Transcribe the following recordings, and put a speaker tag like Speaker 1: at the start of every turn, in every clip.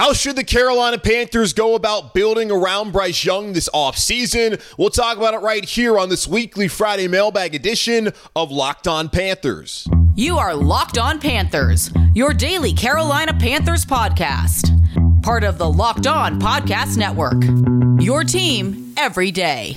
Speaker 1: How should the Carolina Panthers go about building around Bryce Young this offseason? We'll talk about it right here on this weekly Friday mailbag edition of Locked On Panthers.
Speaker 2: You are Locked On Panthers, your daily Carolina Panthers podcast. Part of the Locked On Podcast Network. Your team every day.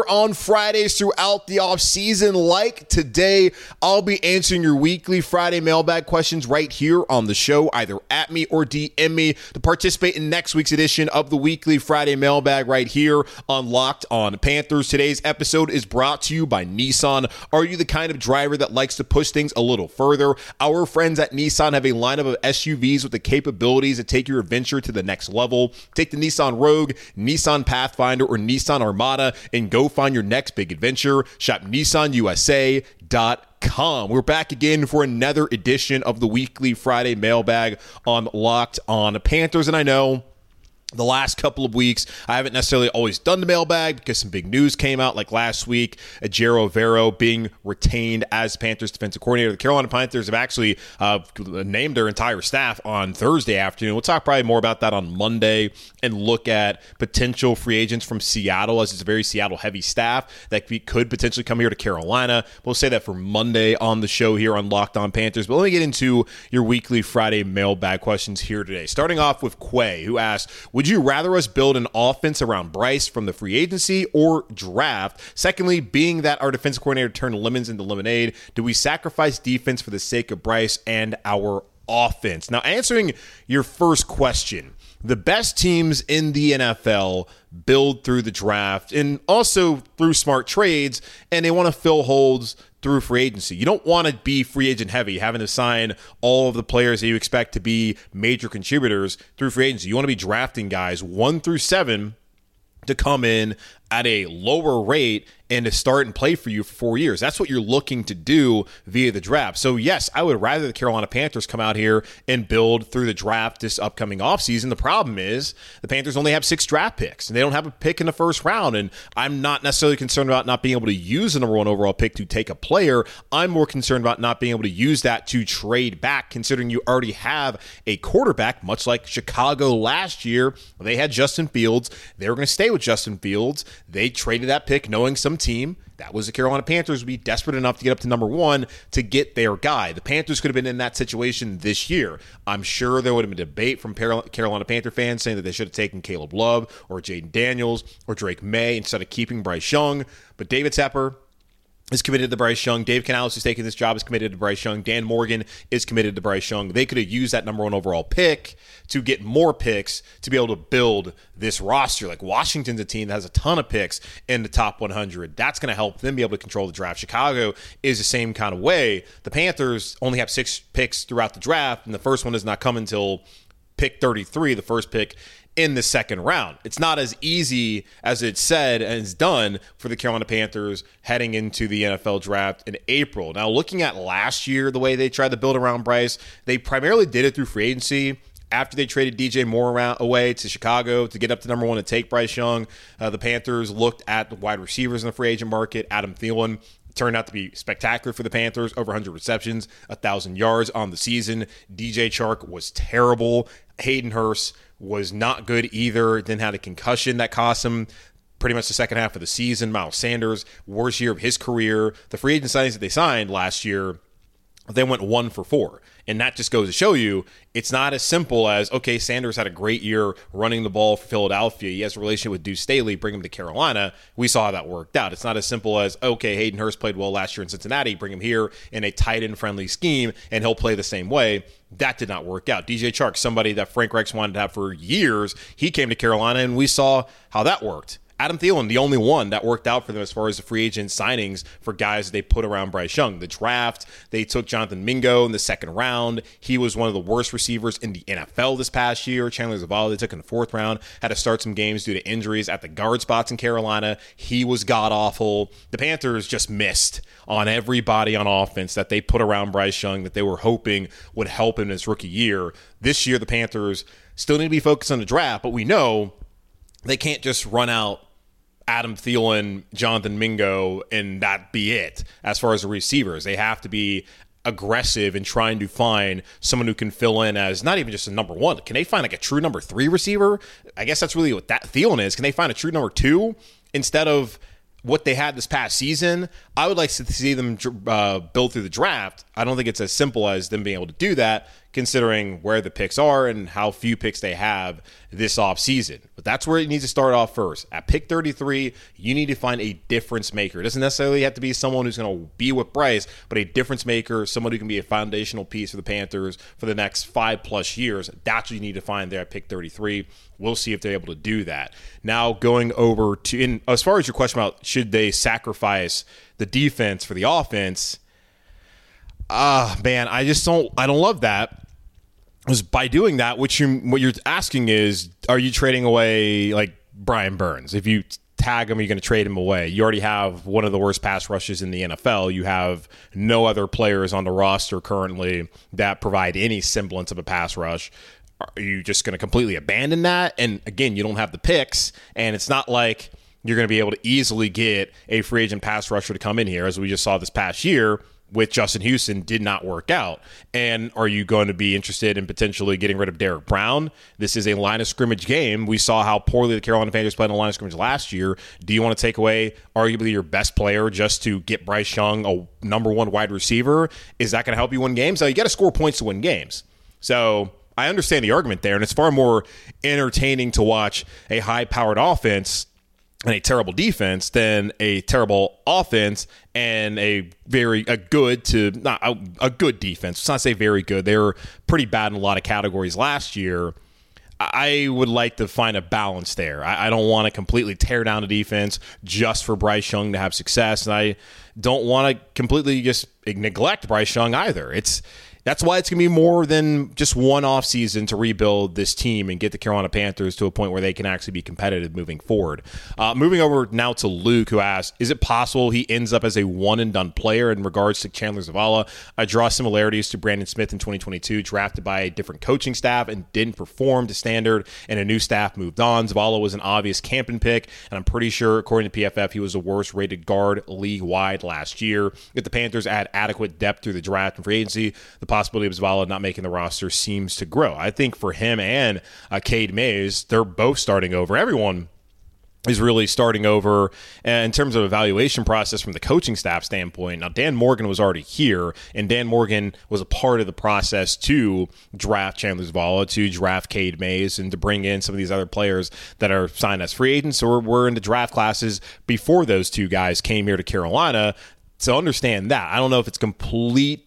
Speaker 1: on Fridays throughout the off season, like today, I'll be answering your weekly Friday mailbag questions right here on the show, either at me or DM me to participate in next week's edition of the weekly Friday mailbag right here on Locked on Panthers. Today's episode is brought to you by Nissan. Are you the kind of driver that likes to push things a little further? Our friends at Nissan have a lineup of SUVs with the capabilities to take your adventure to the next level. Take the Nissan Rogue, Nissan Pathfinder, or Nissan Armada and go find your next big adventure. Shop NissanUSA.com. We're back again for another edition of the weekly Friday mailbag on Locked on Panthers. And I know the last couple of weeks. I haven't necessarily always done the mailbag because some big news came out, like last week, Ejiro Evero being retained as Panthers defensive coordinator. The Carolina Panthers have actually uh, named their entire staff on Thursday afternoon. We'll talk probably more about that on Monday and look at potential free agents from Seattle, as it's a very Seattle heavy staff that could potentially come here to Carolina. We'll say that for Monday on the show here on Locked On Panthers. But let me get into your weekly Friday mailbag questions here today. Starting off with Quay, who asked, would you rather us build an offense around Bryce from the free agency or draft? Secondly, being that our defensive coordinator turned lemons into lemonade, do we sacrifice defense for the sake of Bryce and our offense? Now, answering your first question, the best teams in the NFL build through the draft and also through smart trades, and they want to fill holes through free agency. You don't want to be free agent heavy, having to sign all of the players that you expect to be major contributors through free agency. You want to be drafting guys one through seven to come in at a lower rate and to start and play for you for four years. That's what you're looking to do via the draft. So, yes, I would rather the Carolina Panthers come out here and build through the draft this upcoming offseason. The problem is the Panthers only have six draft picks and they don't have a pick in the first round. And I'm not necessarily concerned about not being able to use the number one overall pick to take a player. I'm more concerned about not being able to use that to trade back, considering you already have a quarterback, much like Chicago last year. They had Justin Fields. They were going to stay with Justin Fields. They traded that pick knowing some team that was the Carolina Panthers would be desperate enough to get up to number one to get their guy. The Panthers could have been in that situation this year. I'm sure there would have been debate from Carolina Panther fans saying that they should have taken Caleb Love or Jayden Daniels or Drake Maye instead of keeping Bryce Young. But David Tepper, is committed to Bryce Young. Dave Canales, who's taking this job, is committed to Bryce Young. Dan Morgan is committed to Bryce Young. They could have used that number one overall pick to get more picks to be able to build this roster. Like Washington's a team that has a ton of picks in the top 100. That's going to help them be able to control the draft. Chicago is the same kind of way. The Panthers only have six picks throughout the draft, and the first one does not come until pick 33, the first pick in the second round. It's not as easy as it's said and it's done for the Carolina Panthers heading into the NFL draft in April. Now, looking at last year, the way they tried to build around Bryce, they primarily did it through free agency. After they traded DJ Moore around, away to Chicago to get up to number one and take Bryce Young, uh, the Panthers looked at the wide receivers in the free agent market. Adam Thielen turned out to be spectacular for the Panthers. Over 100 receptions, 1,000 yards on the season. DJ Chark was terrible. Hayden Hurst was not good either. Then had a concussion that cost him pretty much the second half of the season. Miles Sanders, worst year of his career. The free agent signings that they signed last year they went one for four. And that just goes to show you it's not as simple as, okay, Sanders had a great year running the ball for Philadelphia. He has a relationship with Deuce Staley, bring him to Carolina. We saw how that worked out. It's not as simple as, okay, Hayden Hurst played well last year in Cincinnati, bring him here in a tight end friendly scheme, and he'll play the same way. That did not work out. DJ Chark, somebody that Frank Reich's wanted to have for years, he came to Carolina, and we saw how that worked. Adam Thielen, the only one that worked out for them as far as the free agent signings for guys they put around Bryce Young. The draft, they took Jonathan Mingo in the second round. He was one of the worst receivers in the NFL this past year. Chandler Zavala, they took in the fourth round, had to start some games due to injuries at the guard spots in Carolina. He was god awful. The Panthers just missed on everybody on offense that they put around Bryce Young that they were hoping would help him in his rookie year. This year, the Panthers still need to be focused on the draft, but we know they can't just run out Adam Thielen, Jonathan Mingo, and that be it as far as the receivers. They have to be aggressive in trying to find someone who can fill in as not even just a number one. Can they find like a true number three receiver? I guess that's really what that Thielen is. Can they find a true number two instead of what they had this past season? I would like to see them uh, build through the draft. I don't think it's as simple as them being able to do that considering where the picks are and how few picks they have this offseason. But that's where it needs to start off first. At pick 33, you need to find a difference maker. It doesn't necessarily have to be someone who's going to be with Bryce, but a difference maker, someone who can be a foundational piece for the Panthers for the next five plus years. That's what you need to find there at pick 33. We'll see if they're able to do that. Now, going over to, in, as far as your question about should they sacrifice the defense for the offense, ah, man, I just don't, I don't love that was by doing that, which you what you're asking is, are you trading away like Brian Burns? If you tag him, you're going to trade him away. You already have one of the worst pass rushes in the NFL. You have no other players on the roster currently that provide any semblance of a pass rush. Are you just going to completely abandon that? And again, you don't have the picks, and it's not like you're going to be able to easily get a free agent pass rusher to come in here, as we just saw this past year with Justin Houston did not work out. And are you going to be interested in potentially getting rid of Derrick Brown? This is a line of scrimmage game. We saw how poorly the Carolina Panthers played in the line of scrimmage last year. Do you want to take away arguably your best player just to get Bryce Young a number one wide receiver? Is that going to help you win games? You got to score points to win games. So I understand the argument there, and it's far more entertaining to watch a high powered offense and a terrible defense than a terrible offense and a very a good to not a, a good defense. Let's not say very good. They were pretty bad in a lot of categories last year. I would like to find a balance there. I, I don't want to completely tear down the defense just for Bryce Young to have success, and I don't want to completely just neglect Bryce Young either. It's that's why it's going to be more than just one off season to rebuild this team and get the Carolina Panthers to a point where they can actually be competitive moving forward. Uh, moving over now to Luke, who asks, "Is it possible he ends up as a one and done player in regards to Chandler Zavala? I draw similarities to Brandon Smith in 2022, drafted by a different coaching staff and didn't perform to standard, and a new staff moved on. Zavala was an obvious Campen pick, and I'm pretty sure, according to PFF, he was the worst rated guard league wide last year. If the Panthers add adequate depth through the draft and free agency, the possibility of Zavala not making the roster seems to grow. I think for him and uh, Cade Mays, they're both starting over. Everyone is really starting over in terms of evaluation process from the coaching staff standpoint. Now, Dan Morgan was already here, and Dan Morgan was a part of the process to draft Chandler Zavala, to draft Cade Mays, and to bring in some of these other players that are signed as free agents or were in the draft classes before those two guys came here to Carolina. So understand that. I don't know if it's complete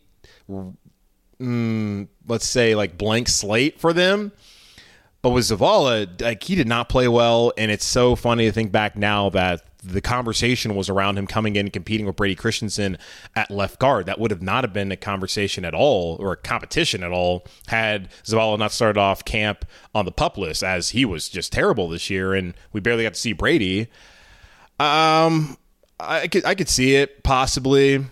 Speaker 1: mm, let's say like blank slate for them. But with Zavala, like he did not play well, and it's so funny to think back now that the conversation was around him coming in and competing with Brady Christensen at left guard. That would have not have been a conversation at all or a competition at all had Zavala not started off camp on the pup list, as he was just terrible this year, and we barely got to see Brady. Um, I could I could see it possibly.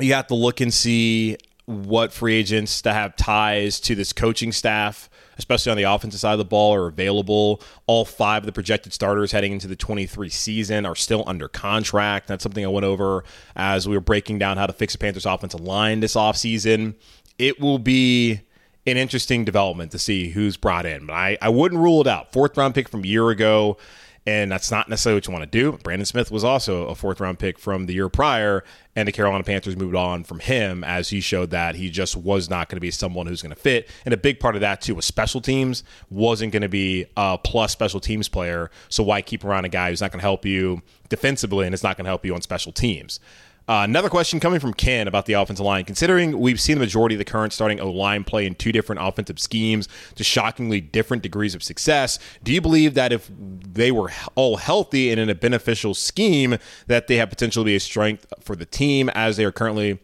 Speaker 1: You have to look and see what free agents that have ties to this coaching staff, especially on the offensive side of the ball, are available. All five of the projected starters heading into the 23 season are still under contract. That's something I went over as we were breaking down how to fix the Panthers' offensive line this offseason. It will be an interesting development to see who's brought in, but I, I wouldn't rule it out. Fourth round pick from a year ago and that's not necessarily what you want to do. Brandon Smith was also a fourth round pick from the year prior, and the Carolina Panthers moved on from him as he showed that he just was not going to be someone who's going to fit. And a big part of that too was special teams wasn't going to be a plus special teams player. So why keep around a guy who's not going to help you defensively and it's not going to help you on special teams? Uh, another question coming from Ken about the offensive line. Considering we've seen the majority of the current starting O line play in two different offensive schemes to shockingly different degrees of success, do you believe that if they were all healthy and in a beneficial scheme, that they have potential to be a strength for the team as they are currently?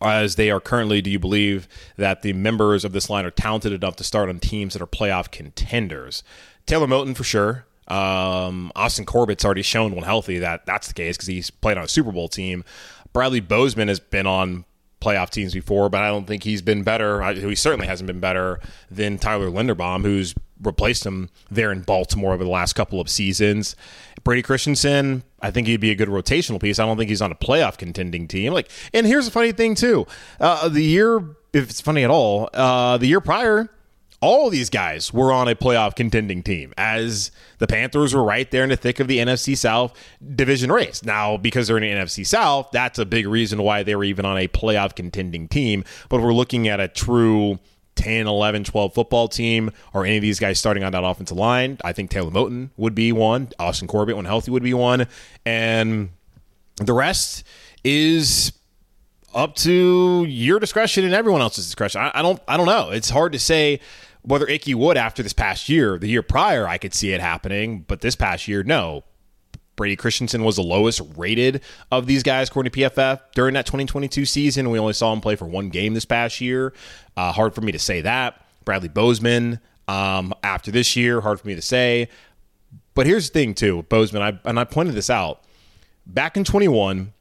Speaker 1: As they are currently, do you believe that the members of this line are talented enough to start on teams that are playoff contenders? Taylor Moton for sure. Um, Austin Corbett's already shown when healthy that that's the case because he's played on a Super Bowl team. Bradley Bozeman has been on playoff teams before, but I don't think he's been better. He certainly hasn't been better than Tyler Linderbaum, who's replaced him there in Baltimore over the last couple of seasons. Brady Christensen, I think he'd be a good rotational piece. I don't think he's on a playoff contending team. Like, and here's a funny thing too: uh, the year, if it's funny at all, uh, the year prior all these guys were on a playoff contending team as the Panthers were right there in the thick of the NFC South division race. Now, because they're in the NFC South, that's a big reason why they were even on a playoff contending team. But we're looking at a true 10, 11, 12 football team or any of these guys starting on that offensive line. I think Taylor Moton would be one. Austin Corbett, when healthy, would be one. And the rest is up to your discretion and everyone else's discretion. I, I, don't I don't know. It's hard to say whether Ickey would after this past year. The year prior, I could see it happening, but this past year, no. Brady Christensen was the lowest rated of these guys, according to PFF, during that 2022 season. We only saw him play for one game this past year. Uh, hard for me to say that. Bradley Bozeman, um, after this year, hard for me to say. But here's the thing, too, Bozeman, I, and I pointed this out. Back in 21,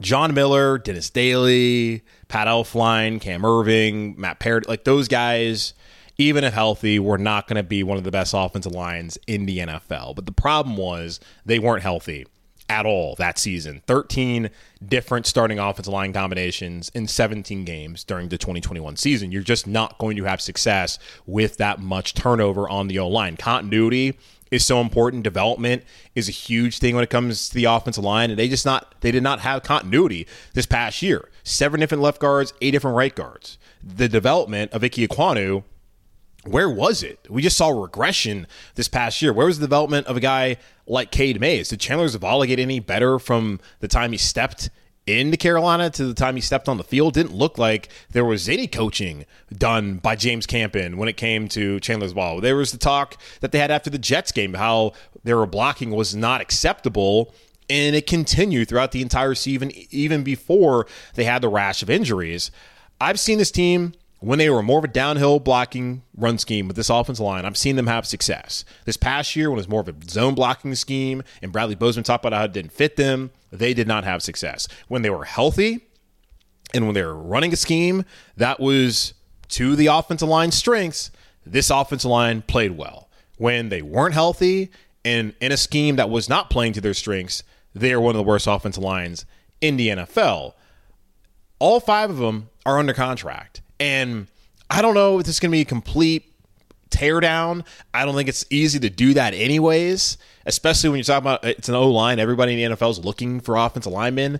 Speaker 1: John Miller, Dennis Daley, Pat Elflein, Cam Erving, Matt Paradis, like those guys – even if healthy, we're not going to be one of the best offensive lines in the NFL. But the problem was they weren't healthy at all that season. 13 different starting offensive line combinations in 17 games during the 2021 season. You're just not going to have success with that much turnover on the O line. Continuity is so important. Development is a huge thing when it comes to the offensive line, and they just not they did not have continuity this past year. Seven different left guards, eight different right guards. The development of Ike Ekwonu where was it? We just saw regression this past year. Where was the development of a guy like Cade Mays? Did Chandler Zavala get any better from the time he stepped into Carolina to the time he stepped on the field? Didn't look like there was any coaching done by James Campen when it came to Chandler Zavala. There was the talk that they had after the Jets game, how their blocking was not acceptable and it continued throughout the entire season, even before they had the rash of injuries. I've seen this team when they were more of a downhill blocking run scheme with this offensive line, I've seen them have success. This past year, when it was more of a zone blocking scheme, and Bradley Bozeman talked about how it didn't fit them, they did not have success. When they were healthy and when they were running a scheme that was to the offensive line strengths, this offensive line played well. When they weren't healthy and in a scheme that was not playing to their strengths, they are one of the worst offensive lines in the NFL. All five of them are under contract. And I don't know if this is going to be a complete teardown. I don't think it's easy to do that, anyways, especially when you're talking about it's an O line. Everybody in the NFL is looking for offensive linemen.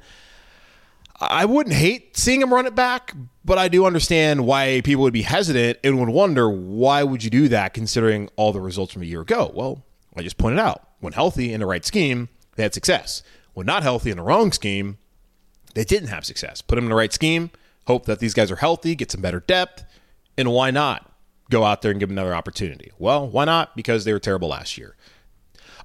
Speaker 1: I wouldn't hate seeing him run it back, but I do understand why people would be hesitant and would wonder why would you do that considering all the results from a year ago. Well, I just pointed out when healthy in the right scheme, they had success. When not healthy in the wrong scheme, they didn't have success. Put him in the right scheme, hope that these guys are healthy, get some better depth, and why not go out there and give them another opportunity? Well, why not? Because they were terrible last year.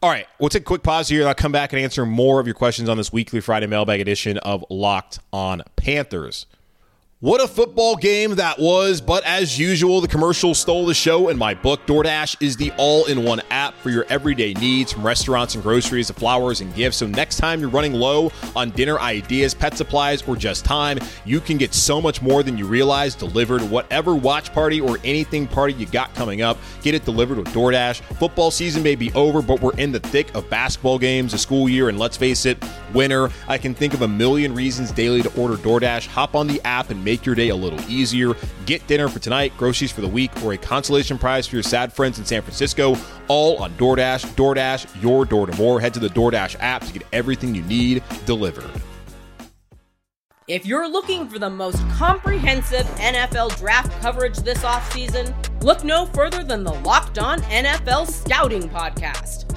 Speaker 1: All right, we'll take a quick pause here. And I'll come back and answer more of your questions on this weekly Friday mailbag edition of Locked on Panthers. What a football game that was, but as usual, the commercial stole the show in my book. DoorDash is the all in one app for your everyday needs from restaurants and groceries to flowers and gifts. So, next time you're running low on dinner ideas, pet supplies, or just time, you can get so much more than you realize delivered. Whatever watch party or anything party you got coming up, get it delivered with DoorDash. Football season may be over, but we're in the thick of basketball games, the school year, and let's face it, winter. I can think of a million reasons daily to order DoorDash. Hop on the app and make your day a little easier. Get dinner for tonight, groceries for the week, or a consolation prize for your sad friends in San Francisco, all on DoorDash. DoorDash, your door to more. Head to the DoorDash app to get everything you need delivered.
Speaker 3: If you're looking for the most comprehensive NFL draft coverage this offseason, look no further than the Locked On NFL Scouting Podcast.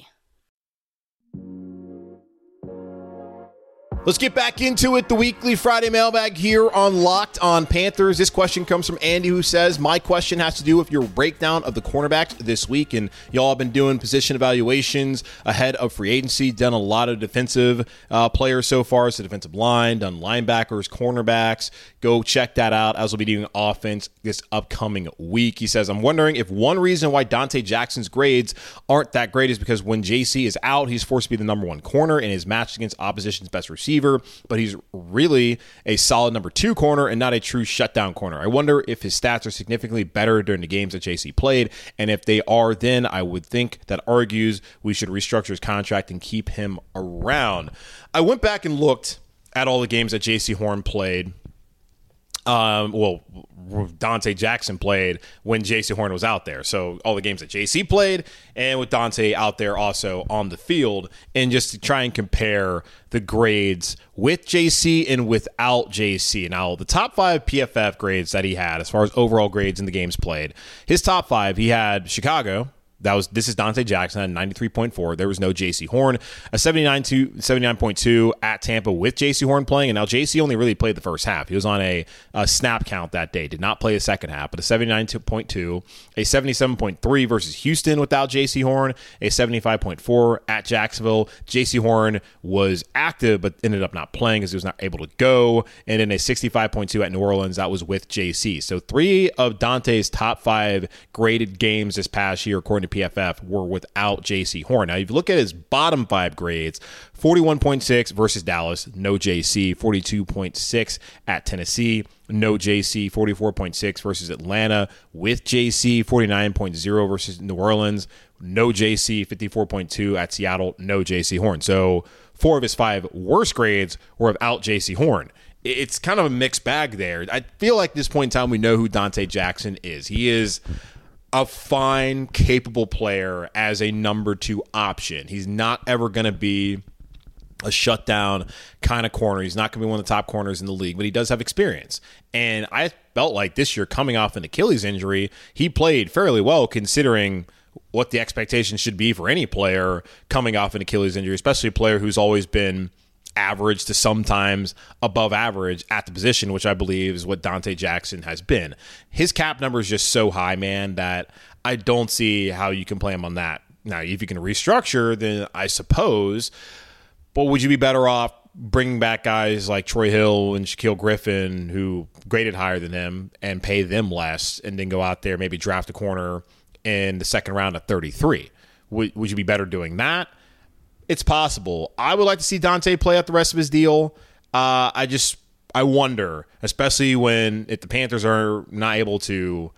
Speaker 1: Let's get back into it. The weekly Friday mailbag here on Locked on Panthers. This question comes from Andy, who says, My question has to do with your breakdown of the cornerbacks this week. And y'all have been doing position evaluations ahead of free agency, done a lot of defensive uh, players so far, so defensive line, done linebackers, cornerbacks. Go check that out as we'll be doing offense this upcoming week. He says, I'm wondering if one reason why Donte Jackson's grades aren't that great is because when Jaycee is out, he's forced to be the number one corner and is matched against opposition's best receiver receiver, but he's really a solid number two corner and not a true shutdown corner. I wonder if his stats are significantly better during the games that Jaycee played, and if they are, then I would think that argues we should restructure his contract and keep him around. I went back and looked at all the games that Jaycee Horn played um, well, Donte Jackson played when Jaycee Horn was out there. So all the games that Jaycee played and with Donte out there also on the field, and just to try and compare the grades with Jaycee and without Jaycee. Now, the top five PFF grades that he had as far as overall grades in the games played, his top five, he had Chicago, that was this is Donte Jackson at 93.4. There was no Jaycee Horn. A 79 to 79.2 at Tampa with Jaycee Horn playing. And now Jaycee only really played the first half. He was on a, a snap count that day. Did not play the second half, but a 79.2, a 77.3 versus Houston without Jaycee Horn, a 75.4 at Jacksonville. Jaycee Horn was active but ended up not playing because he was not able to go. And then a 65.2 at New Orleans. That was with Jaycee. So three of Donte's top five graded games this past year, according to PFF were without Jaycee Horn. Now, if you look at his bottom five grades, 41.6 versus Dallas, no Jaycee, 42.6 at Tennessee, no Jaycee, 44.6 versus Atlanta, with Jaycee, 49.0 versus New Orleans, no Jaycee, 54.2 at Seattle, no Jaycee Horn. So, four of his five worst grades were without Jaycee Horn it's kind of a mixed bag there. I feel like this point in time we know who Donte Jackson is. He is a fine, capable player as a number two option. He's not ever going to be a shutdown kind of corner. He's not going to be one of the top corners in the league, but he does have experience. And I felt like this year, coming off an Achilles injury, he played fairly well considering what the expectations should be for any player coming off an Achilles injury, especially a player who's always been average to sometimes above average at the position, which I believe is what Donte Jackson has been. His cap number is just so high, man, that I don't see how you can play him on that. Now, if you can restructure, then I suppose, but would you be better off bringing back guys like Troy Hill and Shaquill Griffin who graded higher than him and pay them less and then go out there, maybe draft a corner in the second round at 33? Would, would you be better doing that? It's possible. I would like to see Donte play out the rest of his deal. Uh, I just I wonder, especially when if the Panthers are not able to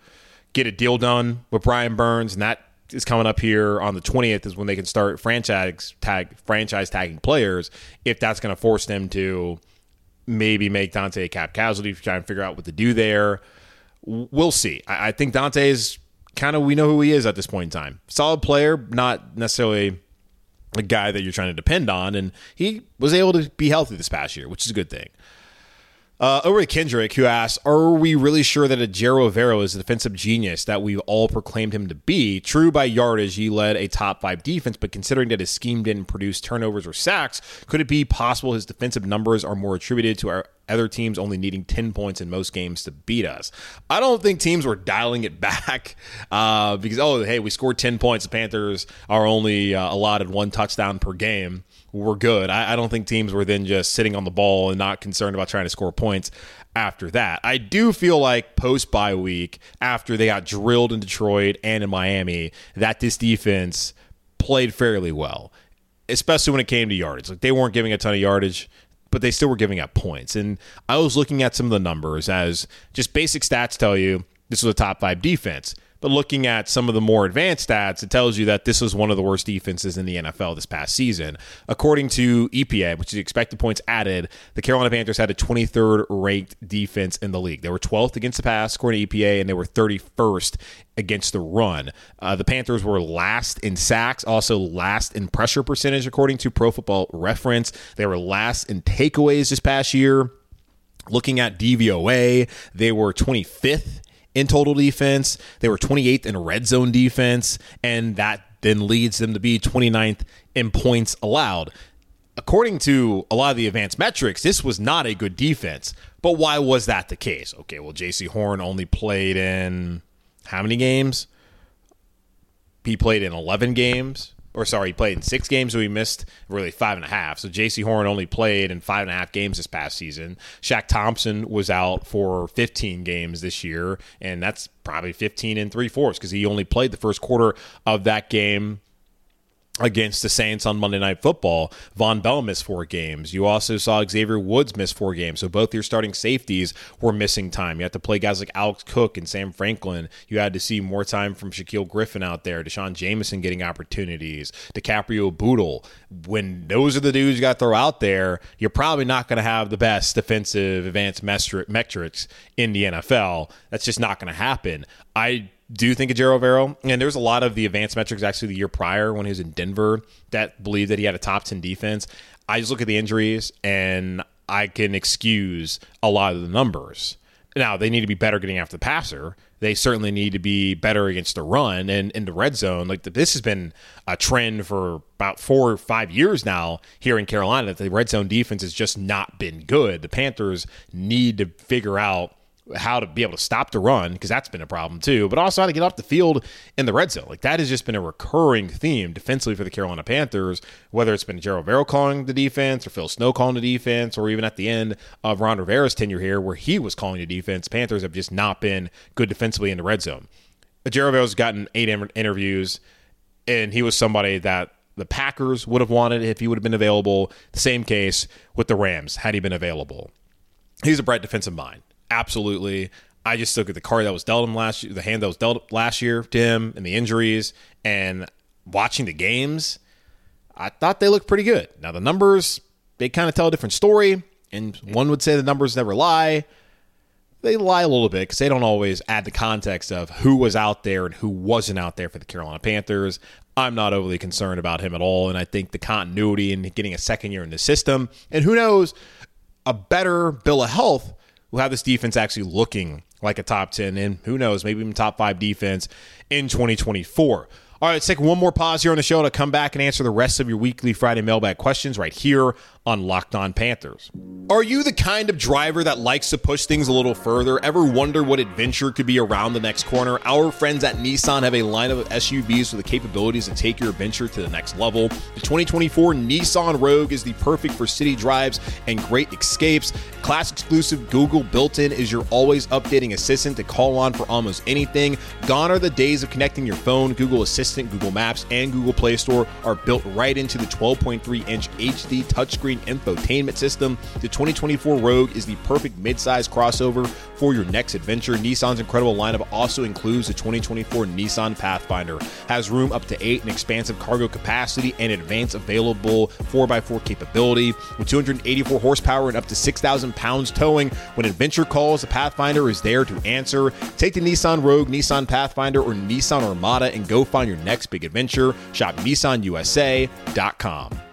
Speaker 1: get a deal done with Brian Burns, and that is coming up here on the twentieth is when they can start franchise tag franchise tagging players. If that's going to force them to maybe make Donte a cap casualty, try and figure out what to do there. We'll see. I, I think Donte is kind of we know who he is at this point in time. Solid player, not necessarily a guy that you're trying to depend on, and he was able to be healthy this past year, which is a good thing. Uh, over to Kendrick, who asks, Are we really sure that Ejiro Evero is the defensive genius that we've all proclaimed him to be? True, by yardage, he led a top five defense, but considering that his scheme didn't produce turnovers or sacks, could it be possible his defensive numbers are more attributed to our other teams only needing 10 points in most games to beat us. I don't think teams were dialing it back uh, because, oh, hey, we scored 10 points. The Panthers are only uh, allotted one touchdown per game. We're good. I, I don't think teams were then just sitting on the ball and not concerned about trying to score points after that. I do feel like post bye week, after they got drilled in Detroit and in Miami, that this defense played fairly well, especially when it came to yardage. Like they weren't giving a ton of yardage, but they still were giving up points. And I was looking at some of the numbers as just basic stats tell you this was a top five defense. But looking at some of the more advanced stats, it tells you that this was one of the worst defenses in the NFL this past season. According to EPA, which is expected points added, the Carolina Panthers had a 23rd ranked defense in the league. They were 12th against the pass, according to EPA, and they were 31st against the run. Uh, the Panthers were last in sacks, also last in pressure percentage, according to Pro Football Reference. They were last in takeaways this past year. Looking at DVOA, they were 25th in total defense. They were 28th in red zone defense, and that then leads them to be 29th in points allowed. According to a lot of the advanced metrics, this was not a good defense. But why was that the case? Okay, well, Jaycee Horn only played in how many games? He played in 11 games or sorry, he played in six games, so he missed really five and a half. So Jaycee Horn only played in five and a half games this past season. Shaq Thompson was out for 15 games this year, and that's probably 15 and three fourths because he only played the first quarter of that game against the Saints on Monday Night Football. Vonn Bell missed four games. You also saw Xavier Woods miss four games. So both your starting safeties were missing time. You had to play guys like Alex Cook and Sam Franklin. You had to see more time from Shaquill Griffin out there, D'Shawn Jamison getting opportunities, DiCaprio Bootle. When those are the dudes you got to throw out there, you're probably not going to have the best defensive advanced metrics in the NFL. That's just not going to happen. I do you think of Ejiro Evero, and there's a lot of the advanced metrics actually the year prior when he was in Denver that believed that he had a top 10 defense. I just look at the injuries and I can excuse a lot of the numbers. Now, they need to be better getting after the passer. They certainly need to be better against the run and in the red zone. Like this has been a trend for about four or five years now here in Carolina that the red zone defense has just not been good. The Panthers need to figure out how to be able to stop the run because that's been a problem too, but also how to get off the field in the red zone. Like that has just been a recurring theme defensively for the Carolina Panthers, whether it's been Ejiro Evero calling the defense or Phil Snow calling the defense, or even at the end of Ron Rivera's tenure here where he was calling the defense. Panthers have just not been good defensively in the red zone. Ejiro Evero's gotten eight interviews, and he was somebody that the Packers would have wanted if he would have been available. The same case with the Rams had he been available. He's a bright defensive mind absolutely. I just look at the card that was dealt him last year, the hand that was dealt last year to him, and the injuries, and watching the games. I thought they looked pretty good. Now the numbers they kind of tell a different story, and one would say the numbers never lie. They lie a little bit because they don't always add the context of who was out there and who wasn't out there for the Carolina Panthers. I'm not overly concerned about him at all, and I think the continuity and getting a second year in the system, and who knows, a better bill of health will have this defense actually looking like a top 10 and who knows, maybe even top five defense in 2024. All right, let's take one more pause here on the show to come back and answer the rest of your weekly Friday mailbag questions right here on Locked On Panthers. Are you the kind of driver that likes to push things a little further? Ever wonder what adventure could be around the next corner? Our friends at Nissan have a lineup of SUVs with the capabilities to take your adventure to the next level. The 2024 Nissan Rogue is the perfect for city drives and great escapes. Class exclusive Google built in is your always updating assistant to call on for almost anything. Gone are the days of connecting your phone. Google Assistant, Google Maps, and Google Play Store are built right into the 12.3 inch HD touchscreen infotainment system. The 2024 Rogue is the perfect midsize crossover for your next adventure. Nissan's incredible lineup also includes the 2024 Nissan Pathfinder, has room up to eight and expansive cargo capacity and advanced available 4x4 capability with 284 horsepower and up to 6,000 pounds towing. When adventure calls, the Pathfinder is there to answer. Take the Nissan Rogue, Nissan Pathfinder, or Nissan Armada and go find your next big adventure. Shop NissanUSA.com.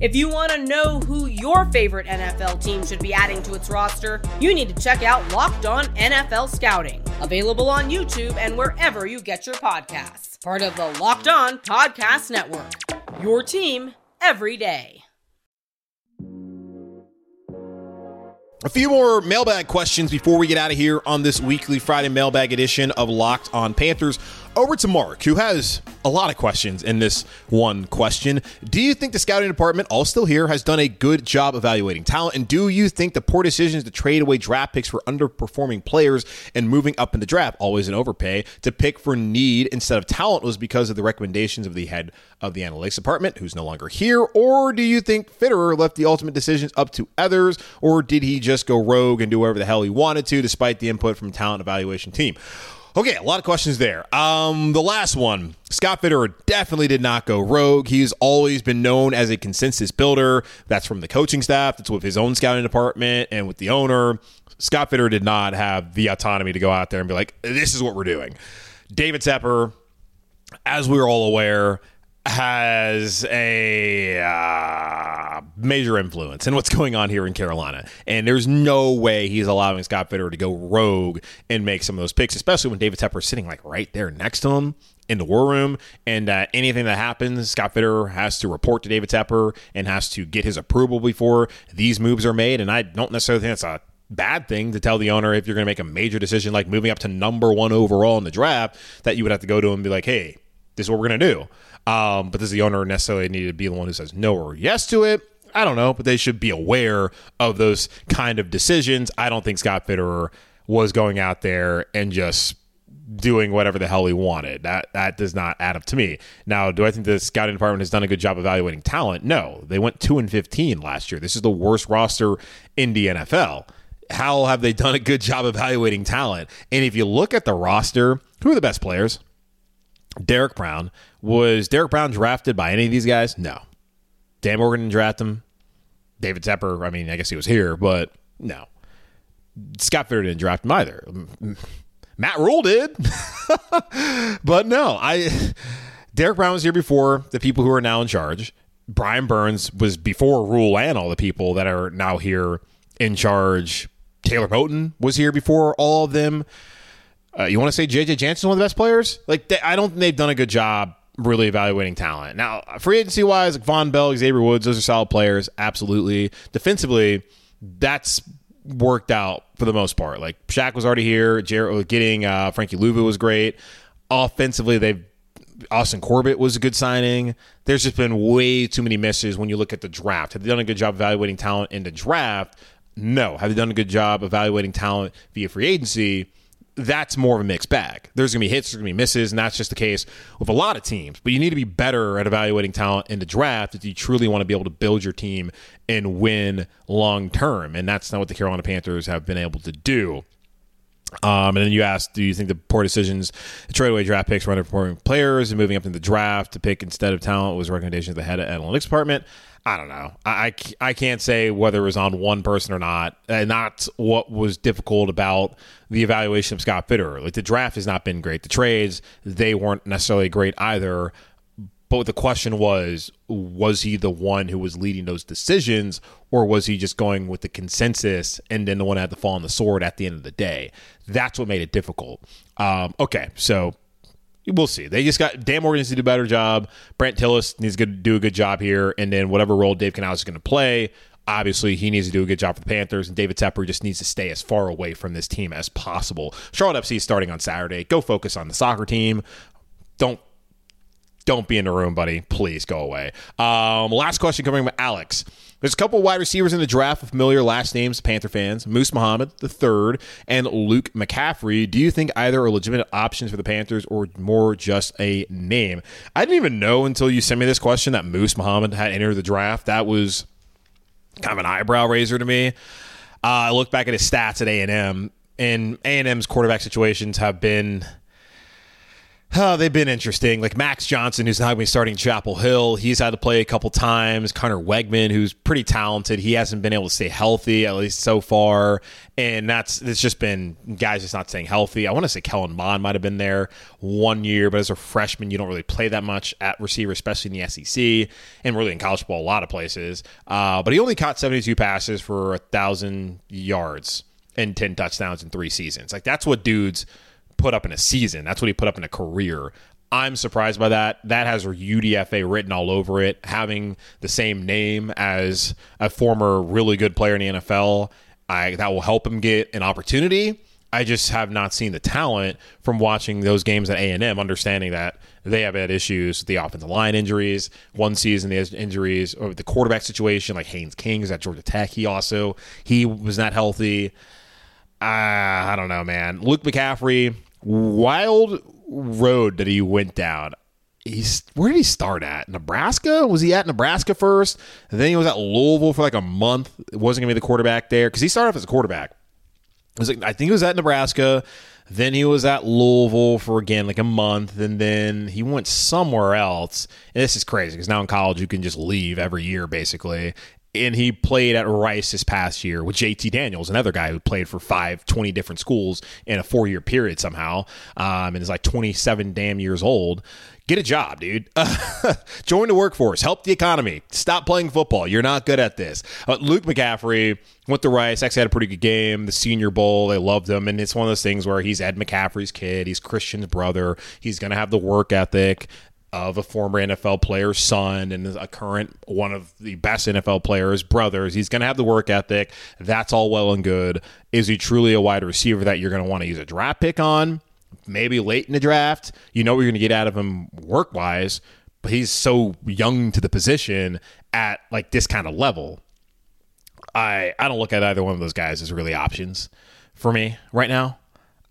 Speaker 3: If you want to know who your favorite NFL team should be adding to its roster, you need to check out Locked On NFL Scouting, available on YouTube and wherever you get your podcasts. Part of the Locked On Podcast Network. Your team every day.
Speaker 1: A few more mailbag questions before we get out of here on this weekly Friday mailbag edition of Locked on Panthers. Over to Mark, who has a lot of questions in this one question. Do you think the scouting department, all still here, has done a good job evaluating talent? And do you think the poor decisions to trade away draft picks for underperforming players and moving up in the draft, always an overpay, to pick for need instead of talent was because of the recommendations of the head of the analytics department, who's no longer here? Or do you think Fitterer left the ultimate decisions up to others? Or did he just go rogue and do whatever the hell he wanted to despite the input from talent evaluation team? Okay, a lot of questions there. Um, the last one, Scott Fitterer definitely did not go rogue. He's always been known as a consensus builder. That's from the coaching staff. That's with his own scouting department and with the owner. Scott Fitterer did not have the autonomy to go out there and be like, "This is what we're doing." David Tepper, as we are all aware, has a uh, major influence in what's going on here in Carolina. And there's no way he's allowing Scott Fitterer to go rogue and make some of those picks, especially when David Tepper is sitting like right there next to him in the war room. And uh, anything that happens, Scott Fitterer has to report to David Tepper and has to get his approval before these moves are made. And I don't necessarily think that's a bad thing to tell the owner if you're going to make a major decision like moving up to number one overall in the draft that you would have to go to him and be like, hey, this is what we're going to do. Um, but does the owner necessarily need to be the one who says no or yes to it? I don't know, but they should be aware of those kind of decisions. I don't think Scott Fitterer was going out there and just doing whatever the hell he wanted. That that does not add up to me. Now, do I think the scouting department has done a good job evaluating talent? No. They went 2 and 15 last year. This is the worst roster in the NFL. How have they done a good job evaluating talent? And if you look at the roster, who are the best players? Derrick Brown. Was Derrick Brown drafted by any of these guys? No. Dan Morgan didn't draft him. David Tepper, I mean, I guess he was here, but no. Scott Fitterer didn't draft him either. Matt Rhule did. but no, I Derrick Brown was here before the people who are now in charge. Brian Burns was before Rhule and all the people that are now here in charge. Taylor Moton was here before all of them. Uh, you want to say JJ Jansen one of the best players? Like they, I don't think they've done a good job really evaluating talent. Now, free agency wise, like Vonn Bell, Xavier Woods, those are solid players, absolutely. Defensively, that's worked out for the most part. Like Shaq was already here. Jared, getting uh, Frankie Luvu was great. Offensively, they've Austin Corbett was a good signing. There's just been way too many misses when you look at the draft. Have they done a good job evaluating talent in the draft? No. Have they done a good job evaluating talent via free agency? That's more of a mixed bag. There's going to be hits, there's going to be misses, and that's just the case with a lot of teams. But you need to be better at evaluating talent in the draft if you truly want to be able to build your team and win long term. And that's not what the Carolina Panthers have been able to do. Um, and then you asked, do you think the poor decisions to trade away draft picks for underperforming players and moving up in the draft to pick instead of talent was a recommendation of the head of analytics department? I don't know. I, I, can't say whether it was on one person or not. And that's what was difficult about the evaluation of Scott Fitterer. Like the draft has not been great. The trades, they weren't necessarily great either. But the question was, was he the one who was leading those decisions, or was he just going with the consensus and then the one that had to fall on the sword at the end of the day? That's what made it difficult. Um, okay, so we'll see. They just got Dan Morgan needs to do a better job. Brandt Tilis needs to do a good job here, and then whatever role Dave Canales is going to play, obviously he needs to do a good job for the Panthers. And David Tepper just needs to stay as far away from this team as possible. Charlotte FC is starting on Saturday. Go focus on the soccer team. Don't don't be in the room, buddy. Please go away. Um, last question coming from Alex. There's a couple wide receivers in the draft with familiar last names, Panther fans. Moose Muhammad, the third, and Luke McCaffrey. Do you think either are legitimate options for the Panthers or more just a name? I didn't even know until you sent me this question that Moose Muhammad had entered the draft. That was kind of an eyebrow raiser to me. Uh, I look back at his stats at A&M, and A&M's quarterback situations have been – Oh, they've been interesting. Like Max Johnson, who's now going to be starting Chapel Hill, he's had to play a couple times. Conner Weigman, who's pretty talented, he hasn't been able to stay healthy at least so far, and that's it's just been guys just not staying healthy. I want to say Kellen Mond might have been there one year, but as a freshman, you don't really play that much at receiver, especially in the SEC and really in college football, a lot of places. Uh, but he only caught seventy-two passes for a thousand yards and ten touchdowns in three seasons. Like that's what dudes put up in a season. That's what he put up in a career. I'm surprised by that. That has UDFA written all over it. Having the same name as a former really good player in the NFL, I, that will help him get an opportunity. I just have not seen the talent from watching those games at A&M, understanding that they have had issues with the offensive line injuries. One season, the injuries, or the quarterback situation, like Haynes King is at Georgia Tech. He also he was not healthy. Uh, I don't know, man. Luke McCaffrey, wild road that he went down. He's where did he start at? Nebraska? Was he at Nebraska first? And then he was at Louisville for like a month. It wasn't gonna be the quarterback there because he started off as a quarterback. It was like, I think he was at Nebraska. Then he was at Louisville for again like a month, and then he went somewhere else. And this is crazy because now in college you can just leave every year basically and he played at Rice this past year with JT Daniels, another guy who played for five, 20 different schools in a four year period somehow, um, and is like 27 damn years old. Get a job, dude. join the workforce. Help the economy. Stop playing football. You're not good at this. Uh, Luke McCaffrey went to Rice. Actually had a pretty good game. The Senior Bowl. They loved him. And it's one of those things where he's Ed McCaffrey's kid. He's Christian's brother. He's going to have the work ethic of a former NFL player's son and a current one of the best NFL players' brothers. He's going to have the work ethic. That's all well and good. Is he truly a wide receiver that you're going to want to use a draft pick on? Maybe late in the draft. You know what you're going to get out of him work wise, but he's so young to the position at like this kind of level. I I don't look at either one of those guys as really options for me right now.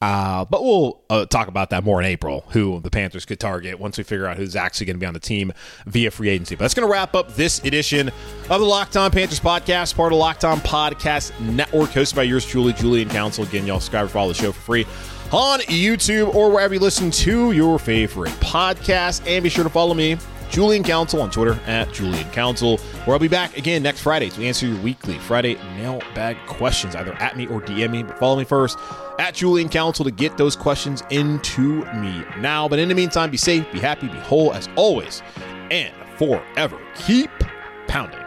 Speaker 1: Uh, but we'll uh, talk about that more in April, who the Panthers could target once we figure out who's actually going to be on the team via free agency. But that's going to wrap up this edition of the Locked On Panthers podcast, part of Locked On Podcast Network, hosted by yours truly, Julian Council. Again, y'all subscribe follow the show for free on YouTube or wherever you listen to your favorite podcast. And be sure to follow me Julian Council on Twitter at Julian Council, where I'll be back again next Friday to answer your weekly Friday mailbag questions, either at me or DM me. But follow me first at Julian Council to get those questions into me now. But in the meantime, be safe, be happy, be whole as always, and forever keep pounding.